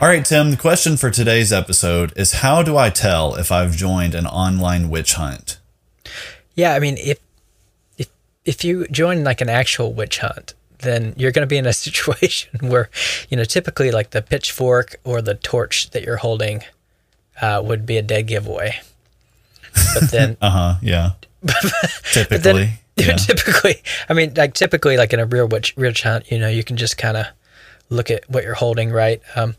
All right, Tim, the question for today's episode is how do I tell if I've joined an online witch hunt? Yeah, I mean, if if if you join like an actual witch hunt, then you're going to be in a situation where, you know, typically like the pitchfork or the torch that you're holding uh, would be a dead giveaway. But then, Uh huh, yeah. Typically. then, yeah. typically, I mean, like typically, like in a real witch witch hunt, you know, you can just kind of look at what you're holding, right? Um,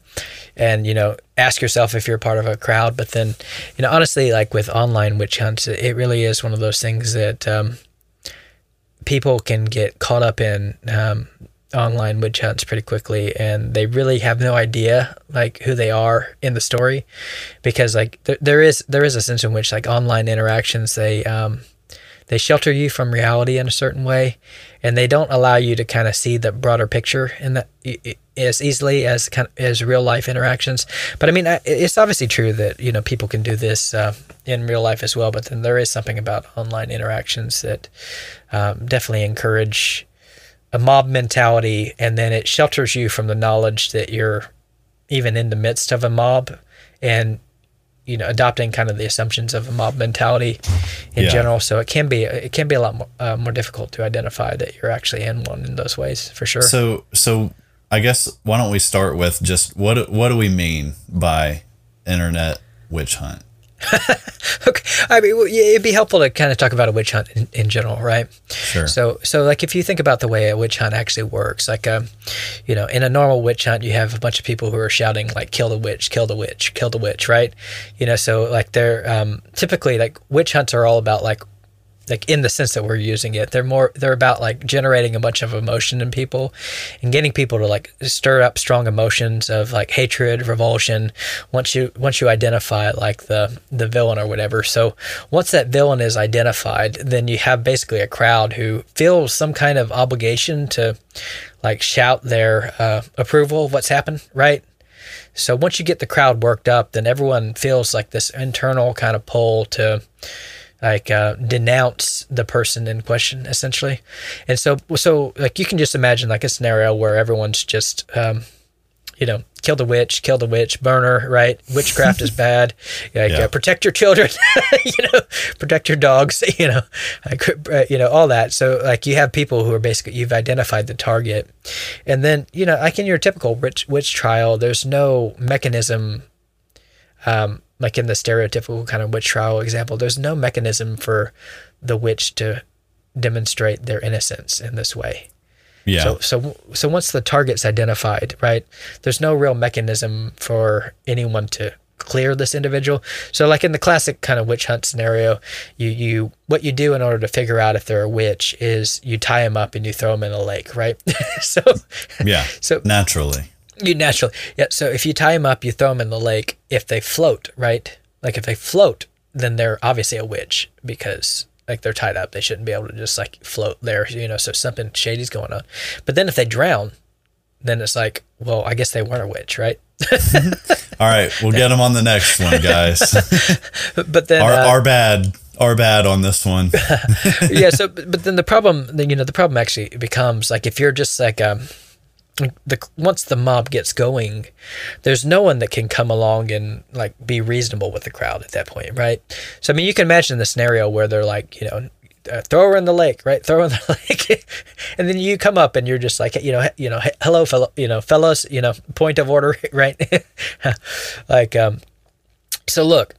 and you know, ask yourself if you're part of a crowd. But then, you know, honestly, like with online witch hunts, it really is one of those things that um, people can get caught up in um, online witch hunts pretty quickly, and they really have no idea like who they are in the story, because like there, there is there is a sense in which like online interactions they um, they shelter you from reality in a certain way and they don't allow you to kind of see the broader picture in that as easily as kind of, as real life interactions. But i mean it's obviously true that you know people can do this uh, in real life as well but then there is something about online interactions that um, definitely encourage a mob mentality and then it shelters you from the knowledge that you're even in the midst of a mob and you know adopting kind of the assumptions of a mob mentality in Yeah. general so it can be it can be a lot more, uh, more difficult to identify that you're actually in one in those ways for sure So, so I guess why don't we start with just what what do we mean by internet witch hunt? okay i mean it'd be helpful to kind of talk about a witch hunt in, in general right Sure. So, so like if you think about the way a witch hunt actually works, like, um, you know, in a normal witch hunt, you have a bunch of people who are shouting like "kill the witch, kill the witch, kill the witch," right? You know, so like they're um, typically like witch hunts are all about like like in the sense that we're using it. They're more they're about like generating a bunch of emotion in people and getting people to like stir up strong emotions of like hatred revulsion once you once you identify like the the villain or whatever. So once that villain is identified then you have basically a crowd who feels some kind of obligation to like shout their uh, approval of what's happened right? So once you get the crowd worked up, then everyone feels like this internal kind of pull to like uh, denounce the person in question, essentially. And so, so like you can just imagine like a scenario where everyone's just, um, you know, kill the witch, kill the witch, burner right? Witchcraft is bad. Like, Yeah. uh, protect your children, you know, protect your dogs, you know, like, uh, you know, all that. So like you have people who are basically, you've identified the target. And then, you know, like in your typical witch, witch trial, there's no mechanism, um, like in the stereotypical kind of witch trial example, there's no mechanism for the witch to demonstrate their innocence in this way. Yeah. So so so once the target's identified, right? There's no real mechanism for anyone to clear this individual. So like in the classic kind of witch hunt scenario, you you what you do in order to figure out if they're a witch is you tie them up and you throw them in a lake, right? so yeah. so Naturally. You naturally, yeah. So if you tie them up, you throw them in the lake. If they float, right? Like if they float, then they're obviously a witch because like they're tied up. They shouldn't be able to just like float there, you know. So something shady's going on. But then if they drown, then it's like, well, I guess they weren't a witch, right? All right, we'll get them on the next one, guys. But then our, uh, our bad, our bad on this one. yeah. So, but but then the problem, then, you know, the problem actually becomes like if you're just like um, the once the mob gets going, there's no one that can come along and like be reasonable with the crowd at that point, right? So I mean, you can imagine the scenario where they're like, you know. Uh, throw her in the lake, right? Throw her in the lake, and then you come up and you're just like, you know, you know, hello, fellow, you know, fellows, you know, point of order, right? like, um, so look,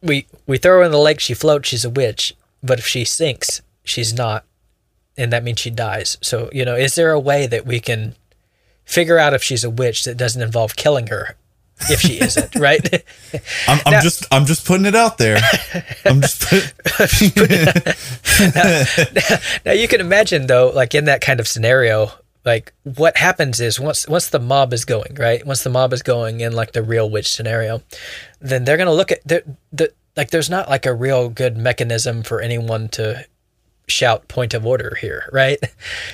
we we throw her in the lake, she floats, she's a witch. But if she sinks, she's not, and that means she dies. So you know, is there a way that we can figure out if she's a witch that doesn't involve killing her? If she isn't, right? I'm, I'm Now- just, I'm just putting it out there. I'm just put, now you can imagine though, like in that kind of scenario, like what happens is once once the mob is going, right? Once the mob is going in like the real witch scenario, then they're gonna look at the the like there's not like a real good mechanism for anyone to shout point of order here, right?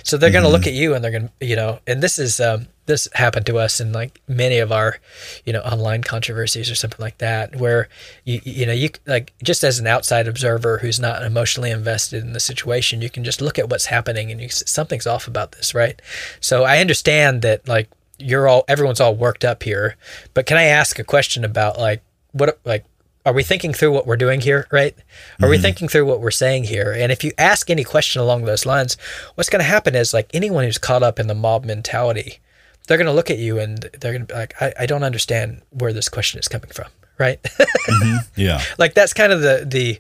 So they're gonna look at you and they're gonna you know, and this is um this happened to us in like many of our, you know, online controversies or something like that, where you you know you like just as an outside observer who's not emotionally invested in the situation, you can just look at what's happening and you something's off about this, right? So I understand that like you're all everyone's all worked up here, but can I ask a question about like what like are we thinking through what we're doing here, right? Are we mm-hmm. thinking through what we're saying here? And if you ask any question along those lines, what's going to happen is like anyone who's caught up in the mob mentality, they're going to look at you and they're going to be like, I, I don't understand where this question is coming from, right? Mm-hmm. yeah. like that's kind of the the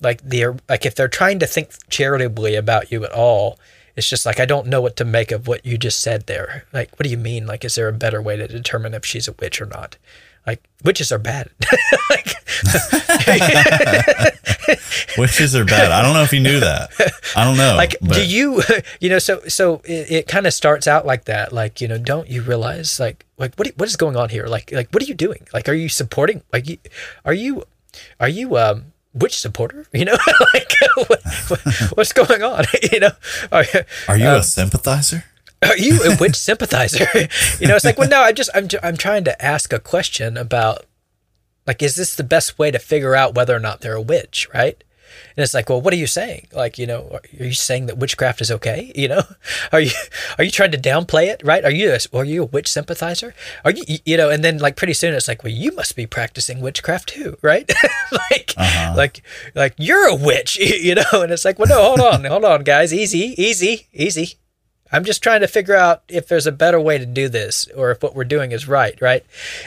like the like if they're trying to think charitably about you at all, it's just like I don't know what to make of what you just said there. Like, what do you mean? Like, is there a better way to determine if she's a witch or not? Like, witches are bad. like, Witches are bad. I don't know if you knew that. I don't know. like but do you you know so so it, it kind of starts out like that like you know don't you realize like like what what is going on here like like what are you doing like are you supporting like you, are you are you um witch supporter you know like what, what- what's going on you know are, Are you um, a sympathizer? Are you a witch sympathizer? You know it's like well no i'm just i'm, I'm trying to ask a question about like is this the best way to figure out whether or not they're a witch right? And it's like well what are you saying? Like you know are you saying that witchcraft is okay? You know are you are you trying to downplay it right? Are you a, are you a witch sympathizer? Are you you know and then like pretty soon it's like well you must be practicing witchcraft too right? Like uh-huh. like like you're a witch you know? And it's like well no hold on hold on guys. Easy easy easy I'm just trying to figure out if there's a better way to do this or if what we're doing is right, right?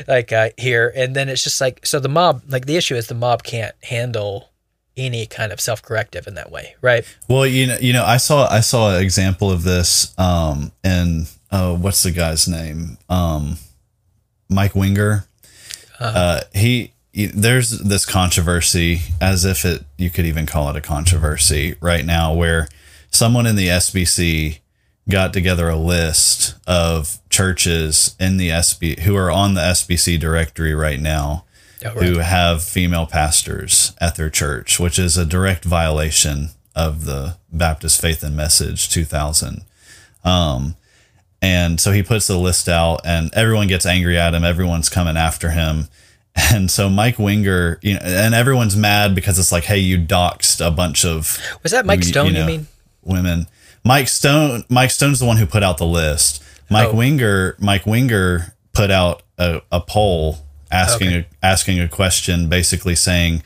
Like uh, here. And then it's just like, so the mob, like the issue is the mob can't handle any kind of self corrective in that way, right? Well, you know, you know, I saw I saw an example of this um in uh what's the guy's name? Um Mike Winger. Uh he he- there's this controversy as if it you could even call it a controversy right now where someone in the SBC got together a list of churches in the SB who are on the SBC directory right now Oh, right. who have female pastors at their church, which is a direct violation of the Baptist Faith and Message 2000. Um, and so he puts the list out, and everyone gets angry at him. Everyone's coming after him. And so Mike Winger, you know, and everyone's mad because it's like, hey, you doxed a bunch of Was that Mike Stone, you, know, mean? women. Mike Stone Mike Stone's the one who put out the list. Mike Oh. Winger Mike Winger put out a, a poll asking Okay. a, asking a question basically saying,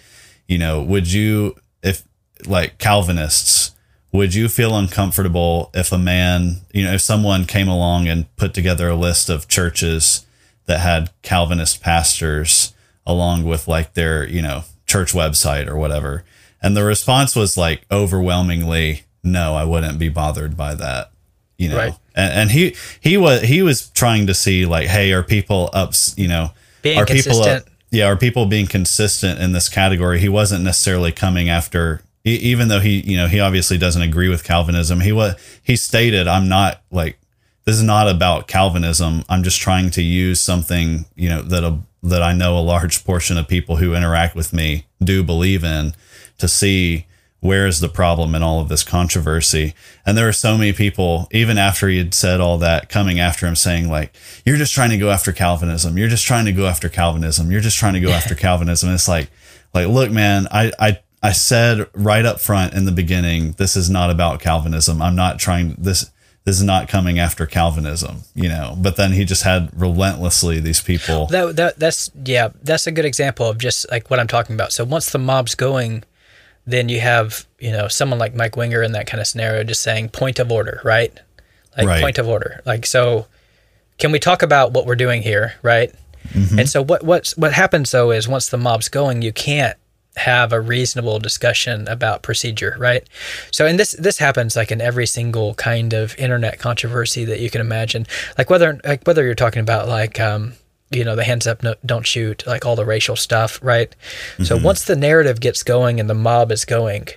you know, would you if like Calvinists would you feel uncomfortable if a man, you know, if someone came along and put together a list of churches that had Calvinist pastors along with like their, you know, church website or whatever? And the response was like overwhelmingly, no, I wouldn't be bothered by that. You know, Right. and, and he he was he was trying to see like, hey, are people ups? You know, Being are people consistent. yeah, are people being consistent in this category? He wasn't necessarily coming after, even though he, you know, he obviously doesn't agree with Calvinism. He was, he stated, "I'm not like this is not about Calvinism. I'm just trying to use something, you know, that a that I know a large portion of people who interact with me do believe in to see where is the problem in all of this controversy? And there were so many people, even after he had said all that, coming after him saying, like, you're just trying to go after Calvinism. You're just trying to go after Calvinism. You're just trying to go after Calvinism. And it's like, like, look, man, I, I, I said right up front in the beginning, this is not about Calvinism. I'm not trying this. This is not coming after Calvinism, you know. But then he just had relentlessly these people. That, that that's yeah, that's a good example of just like what I'm talking about. So once the mob's going, then you have you know someone like Mike Winger in that kind of scenario just saying point of order, right? Like Right. point of order. Like so, can we talk about what we're doing here, right? And so what what's what happens though is once the mob's going, you can't have a reasonable discussion about procedure, right? So and this this happens like in every single kind of internet controversy that you can imagine. Like whether like whether you're talking about like um you know the hands up no, don't shoot like all the racial stuff right? So once the narrative gets going and the mob is going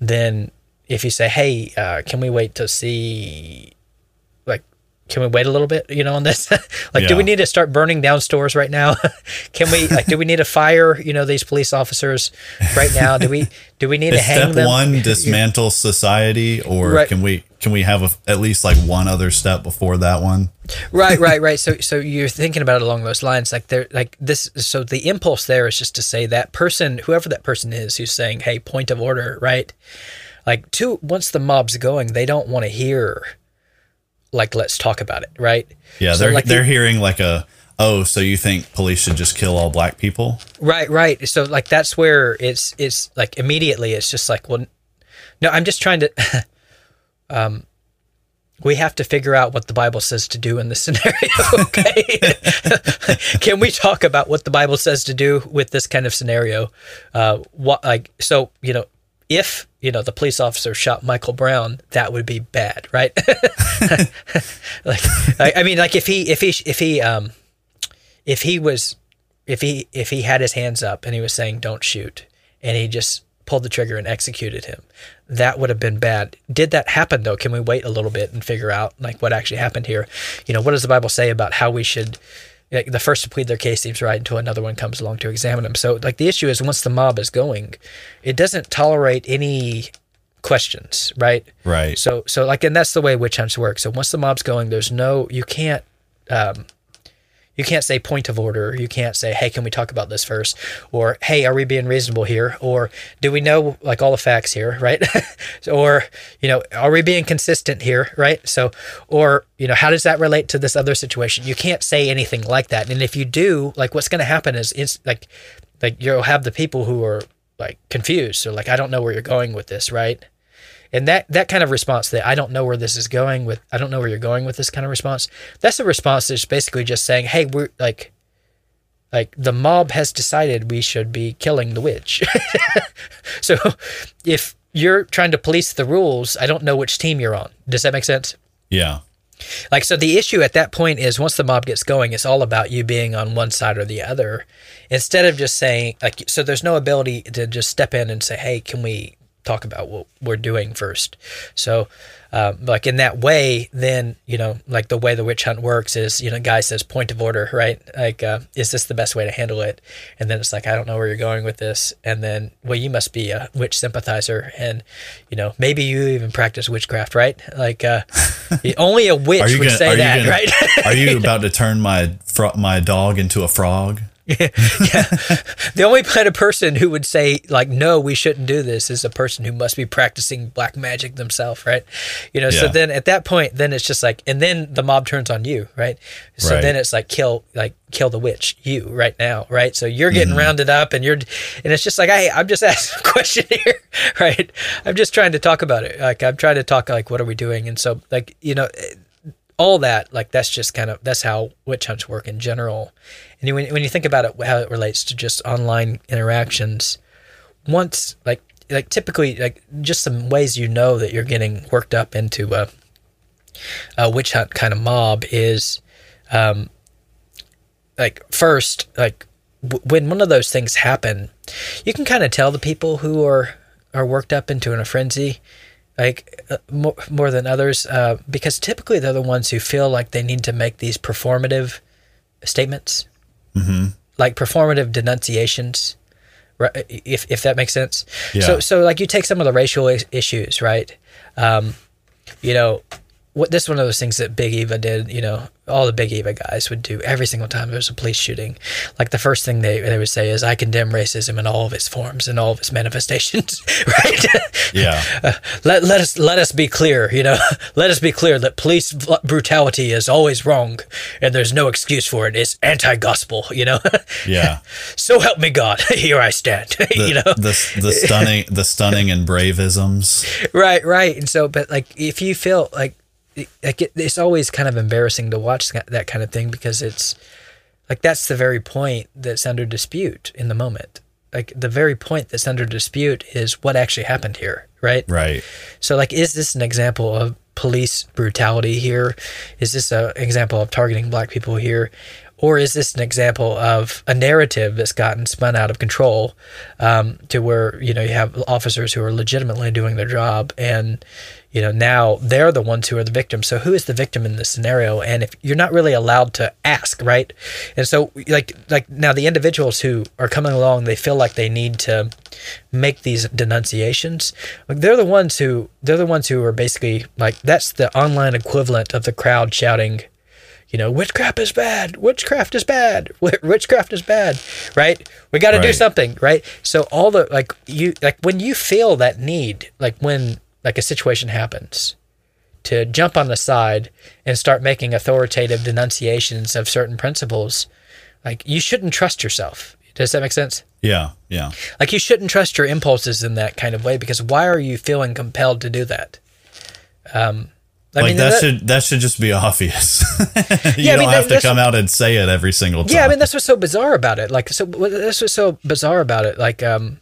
then if you say hey uh, can we wait to see can we wait a little bit you know on this? Like do we need to start burning down stores right now? Can we like do we need to fire you know these police officers right now? Do we do we need to hang step them? one dismantle society, or Right. can we can we have a, at least like one other step before that one? right right right. So so you're thinking about it along those lines. Like they're like this so the impulse there is just to say that person whoever that person is who's saying hey point of order right? Like two once the mob's going they don't want to hear like let's talk about it right Yeah, So, they're like, they're hearing like a oh, so you think police should just kill all black people? Right, right. So like that's where it's it's like immediately it's just like well no, I'm just trying to um we have to figure out what the Bible says to do in this scenario, okay? Can we talk about what the Bible says to do with this kind of scenario? Uh what like so, you know, if, you know, the police officer shot Michael Brown, that would be bad, right? like I, I mean like if he if he if he um if he was if he if he had his hands up and he was saying don't shoot and he just pulled the trigger and executed him that would have been bad. Did that happen though? Can we wait a little bit and figure out like what actually happened here? You know what does the bible say about how we should like, the first to plead their case seems right until another one comes along to examine them so like the issue is once the mob is going it doesn't tolerate any questions right Right. so so like and that's the way witch hunts work. So once the mob's going, there's no you can't um you can't say point of order. You can't say, "Hey, can we talk about this first? Or, "Hey, are we being reasonable here?" Or, "Do we know like all the facts here?" Right? or, you know, "Are we being consistent here?" Right? So, or, you know, how does that relate to this other situation? You can't say anything like that. And if you do, like, what's going to happen is, it's like, like you'll have the people who are like confused. So, like, I don't know where you're going with this, right? And that that kind of response that I don't know where this is going with I don't know where you're going with this kind of response that's a response that's basically just saying hey we're like like the mob has decided we should be killing the witch. So if you're trying to police the rules I don't know which team you're on. Does that make sense? Yeah. like so the issue at that point is once the mob gets going it's all about you being on one side or the other. Instead of just saying like so there's no ability to just step in and say hey can we talk about what we're doing first. So um, like in that way then you know like the way the witch hunt works is you know guy says point of order right? Like uh, is this the best way to handle it? And then it's like i don't know where you're going with this. And then well you must be a witch sympathizer and you know maybe you even practice witchcraft right? Like uh, only a witch would gonna, say that gonna- right? are you about to turn my fro- my dog into a frog? the only kind of person who would say like no we shouldn't do this is a person who must be practicing black magic themselves right? You know so then at that point then it's just like and then the mob turns on you right? So Right. then it's like kill like kill the witch you right now right? So you're getting mm-hmm. rounded up and you're and it's just like hey i'm just asking a question here right? I'm just trying to talk about it. Like i'm trying to talk like what are we doing? And so like you know all that like that's just kind of that's how witch hunts work in general. And when, when you think about it how it relates to just online interactions once like like typically like just some ways you know that you're getting worked up into a, a witch hunt kind of mob is um like first like w- when one of those things happen you can kind of tell the people who are are worked up into in a frenzy like uh, more, more than others uh, because typically they're the ones who feel like they need to make these performative statements Mm-hmm. like performative denunciations right? If if that makes sense. Yeah. So so like you take some of the racial is- issues, right? Um, you know, what this is one of those things that Big Eva did. You know, all the Big Eva guys would do every single time there was a police shooting. Like the first thing they they would say is, "I condemn racism in all of its forms and all of its manifestations." right? Yeah. Uh, let let us let us be clear. You know, let us be clear that police v- brutality is always wrong, and there's no excuse for it. It's anti-gospel. You know. Yeah. so help me God, here I stand. The, you know. the the stunning the stunning and braveisms. right right and so but like if you feel like like it, it's always kind of embarrassing to watch that, that kind of thing because it's like that's the very point that's under dispute in the moment. Like the very point that's under dispute is what actually happened here right? Right. so like is this an example of police brutality here? Is this an example of targeting black people here? Or is this an example of a narrative that's gotten spun out of control um, to where you know you have officers who are legitimately doing their job and you know now they're the ones who are the victims so who is the victim in this scenario and if you're not really allowed to ask right and so like like now the individuals who are coming along they feel like they need to make these denunciations like they're the ones who they're the ones who are basically like that's the online equivalent of the crowd shouting you know, witchcraft is bad. Witchcraft is bad. Witchcraft is bad. Right? We got to do something. Right? So all the like you like when you feel that need, like when like a situation happens, to jump on the side and start making authoritative denunciations of certain principles, like you shouldn't trust yourself. Does that make sense? Yeah. Yeah. Like you shouldn't trust your impulses in that kind of way because why are you feeling compelled to do that? Um, I like mean, that, that- should that should just be obvious. you Yeah, don't mean, have that- to come out and say it every single time. Yeah, I mean that's what's so bizarre about it. Like, so that's what's so bizarre about it. Like, um,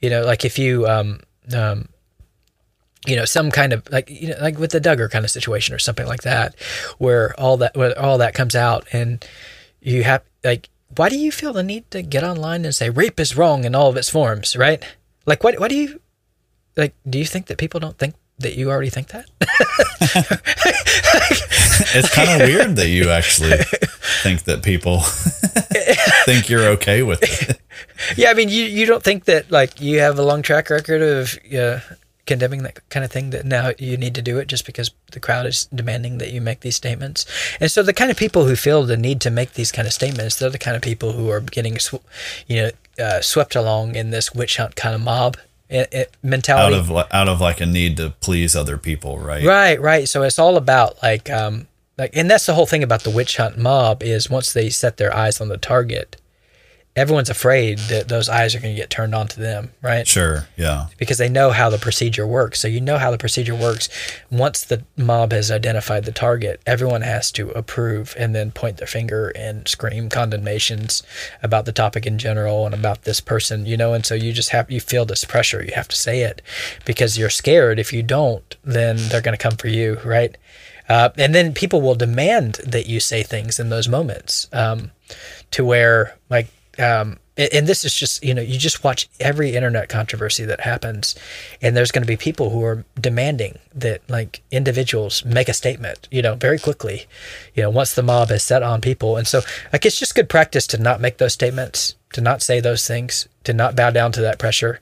you know, like if you, um, um, you know, some kind of like, you know, like with the Duggar kind of situation or something like that, where all that, where all that comes out, and you have like, why do you feel the need to get online and say rape is wrong in all of its forms, right? Like, what, what do you, like, do you think that people don't think that you already think that? it's kind of weird that you actually think that people think you're okay with it. Yeah, I mean, you you don't think that like you have a long track record of uh, condemning that kind of thing that now you need to do it just because the crowd is demanding that you make these statements. And so the kind of people who feel the need to make these kind of statements, they're the kind of people who are getting sw- you know uh, swept along in this witch hunt kind of mob eh, eh, out mentality. of out of like a need to please other people, right? Right, right. So it's all about like um like and that's the whole thing about the witch hunt mob is once they set their eyes on the target, everyone's afraid that those eyes are going to get turned on to them, right? Sure. Yeah. Because they know how the procedure works. So you know how the procedure works. Once the mob has identified the target, everyone has to approve and then point their finger and scream condemnations about the topic in general and about this person, you know, and so you just have you feel this pressure. You have to say it because you're scared. If you don't, then they're going to come for you, right? Uh, and then people will demand that you say things in those moments um, to where like um, and this is just you know you just watch every internet controversy that happens and there's going to be people who are demanding that like individuals make a statement you know very quickly you know once the mob is set on people. And so like it's just good practice to not make those statements to not say those things to not bow down to that pressure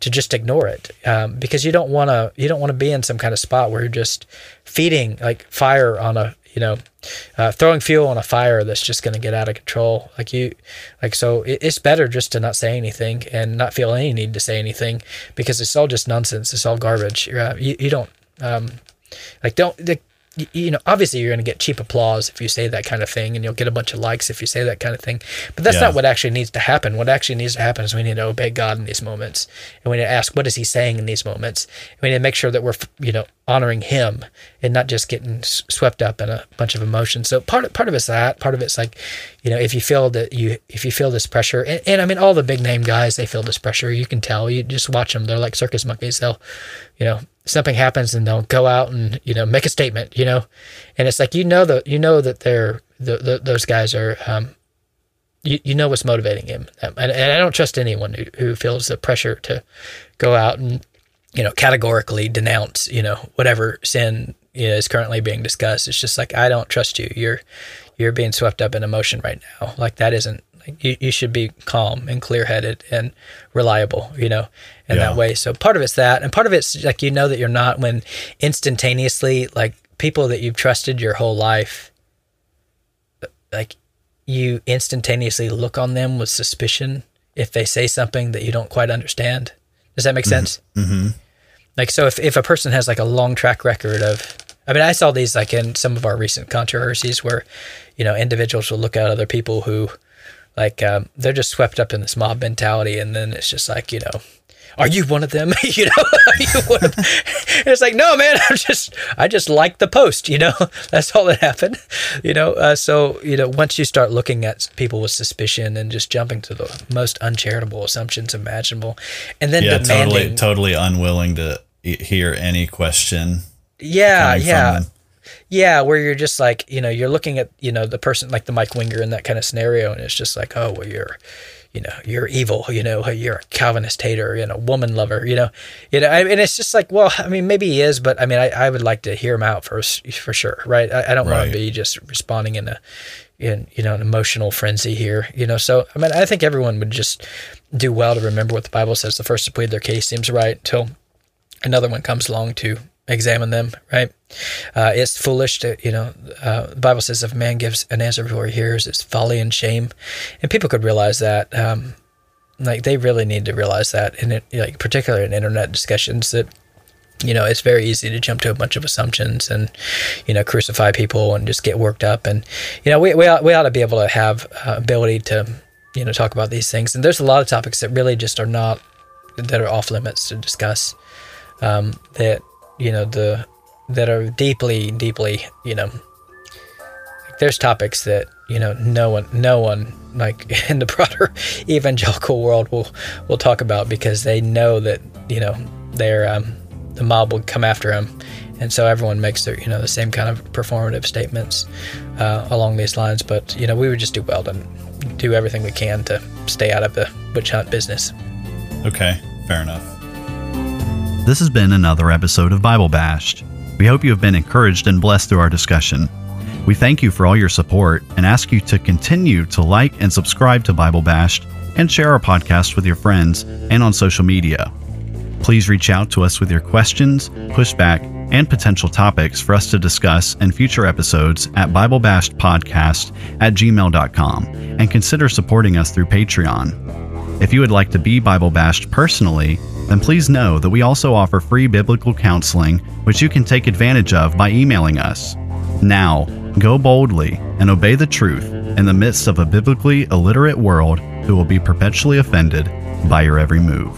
to just ignore it. Um, because you don't want to you don't want to be in some kind of spot where you're just feeding like fire on a you know uh, throwing fuel on a fire that's just going to get out of control. Like you like so it, it's better just to not say anything and not feel any need to say anything because it's all just nonsense. It's all garbage. Uh, you, you don't um, like don't like, you know obviously you're going to get cheap applause if you say that kind of thing and you'll get a bunch of likes if you say that kind of thing. But that's Yeah. not what actually needs to happen. What actually needs to happen is we need to obey god in these moments and we need to ask what is he saying in these moments? And we need to make sure that we're you know honoring him and not just getting swept up in a bunch of emotions. So part of, part of it's that part of it's like you know if you feel that you if you feel this pressure and, and i mean all the big name guys they feel this pressure you can tell. You just watch them they're like circus monkeys. They'll you know something happens and they'll go out and you know make a statement you know? And it's like you know that you know that they're the, the, those guys are um you, you know what's motivating him. And, and i don't trust anyone who, who feels the pressure to go out and you know categorically denounce you know whatever sin you know, is currently being discussed. It's just like i don't trust you. You're you're being swept up in emotion right now. Like that isn't you, you should be calm and clear headed and reliable, you know, in Yeah. that way. So part of it's that. And part of it's like you know that you're not when instantaneously, like people that you've trusted your whole life, like you instantaneously look on them with suspicion if they say something that you don't quite understand. Does that make sense? Mm-hmm. Like, so if, if a person has like a long track record of, I mean, I saw these like in some of our recent controversies where, you know, individuals will look at other people who, like, um, they're just swept up in this mob mentality, and then it's just like, you know, are you one of them? you know, are you one of And it's like, no, man, I'm just, I just like the post. You know, that's all that happened. You know, uh, so you know, once you start looking at people with suspicion and just jumping to the most uncharitable assumptions imaginable, and then Yeah, demanding, totally, totally unwilling to hear any question. yeah, yeah. Yeah, where you're just like, you know, you're looking at, you know, the person like the Mike Winger in that kind of scenario, and it's just like, oh, well, you're, you know, you're evil, you know, you're a Calvinist hater, you know, woman lover, you know, you know, I- and it's just like, well, I mean, maybe he is, but I mean, I, I would like to hear him out first, for sure, right? I, I don't want to be just responding in a, in you know, an emotional frenzy here, you know. So, I mean, I think everyone would just do well to remember what the Bible says. The first to plead their case seems right until another one comes along to examine them, right? Uh, it's foolish to, you know, uh, the Bible says if man gives an answer before he hears, it's folly and shame. And people could realize that. Um, like they really need to realize that, and like particularly in internet discussions, that you know it's very easy to jump to a bunch of assumptions and you know crucify people and just get worked up. And you know we we ought, we ought to be able to have uh, ability to you know talk about these things. And there's a lot of topics that really just are not that are off limits to discuss um, that you know the that are deeply deeply you know there's topics that you know no one no one like in the broader evangelical world will will talk about because they know that you know they're um, the mob will come after them and so everyone makes their you know the same kind of performative statements uh, along these lines. But you know we would just do well to do everything we can to stay out of the witch hunt business. Okay, fair enough. This has been another episode of Bible Bashed. We hope you have been encouraged and blessed through our discussion. We thank you for all your support and ask you to continue to like and subscribe to Bible Bashed and share our podcast with your friends and on social media. Please reach out to us with your questions, pushback, and potential topics for us to discuss in future episodes at BibleBashedPodcast at gmail.com and consider supporting us through Patreon. If you would like to be Bible bashed personally, then please know that we also offer free biblical counseling, which you can take advantage of by emailing us. Now, go boldly and obey the truth in the midst of a biblically illiterate world who will be perpetually offended by your every move.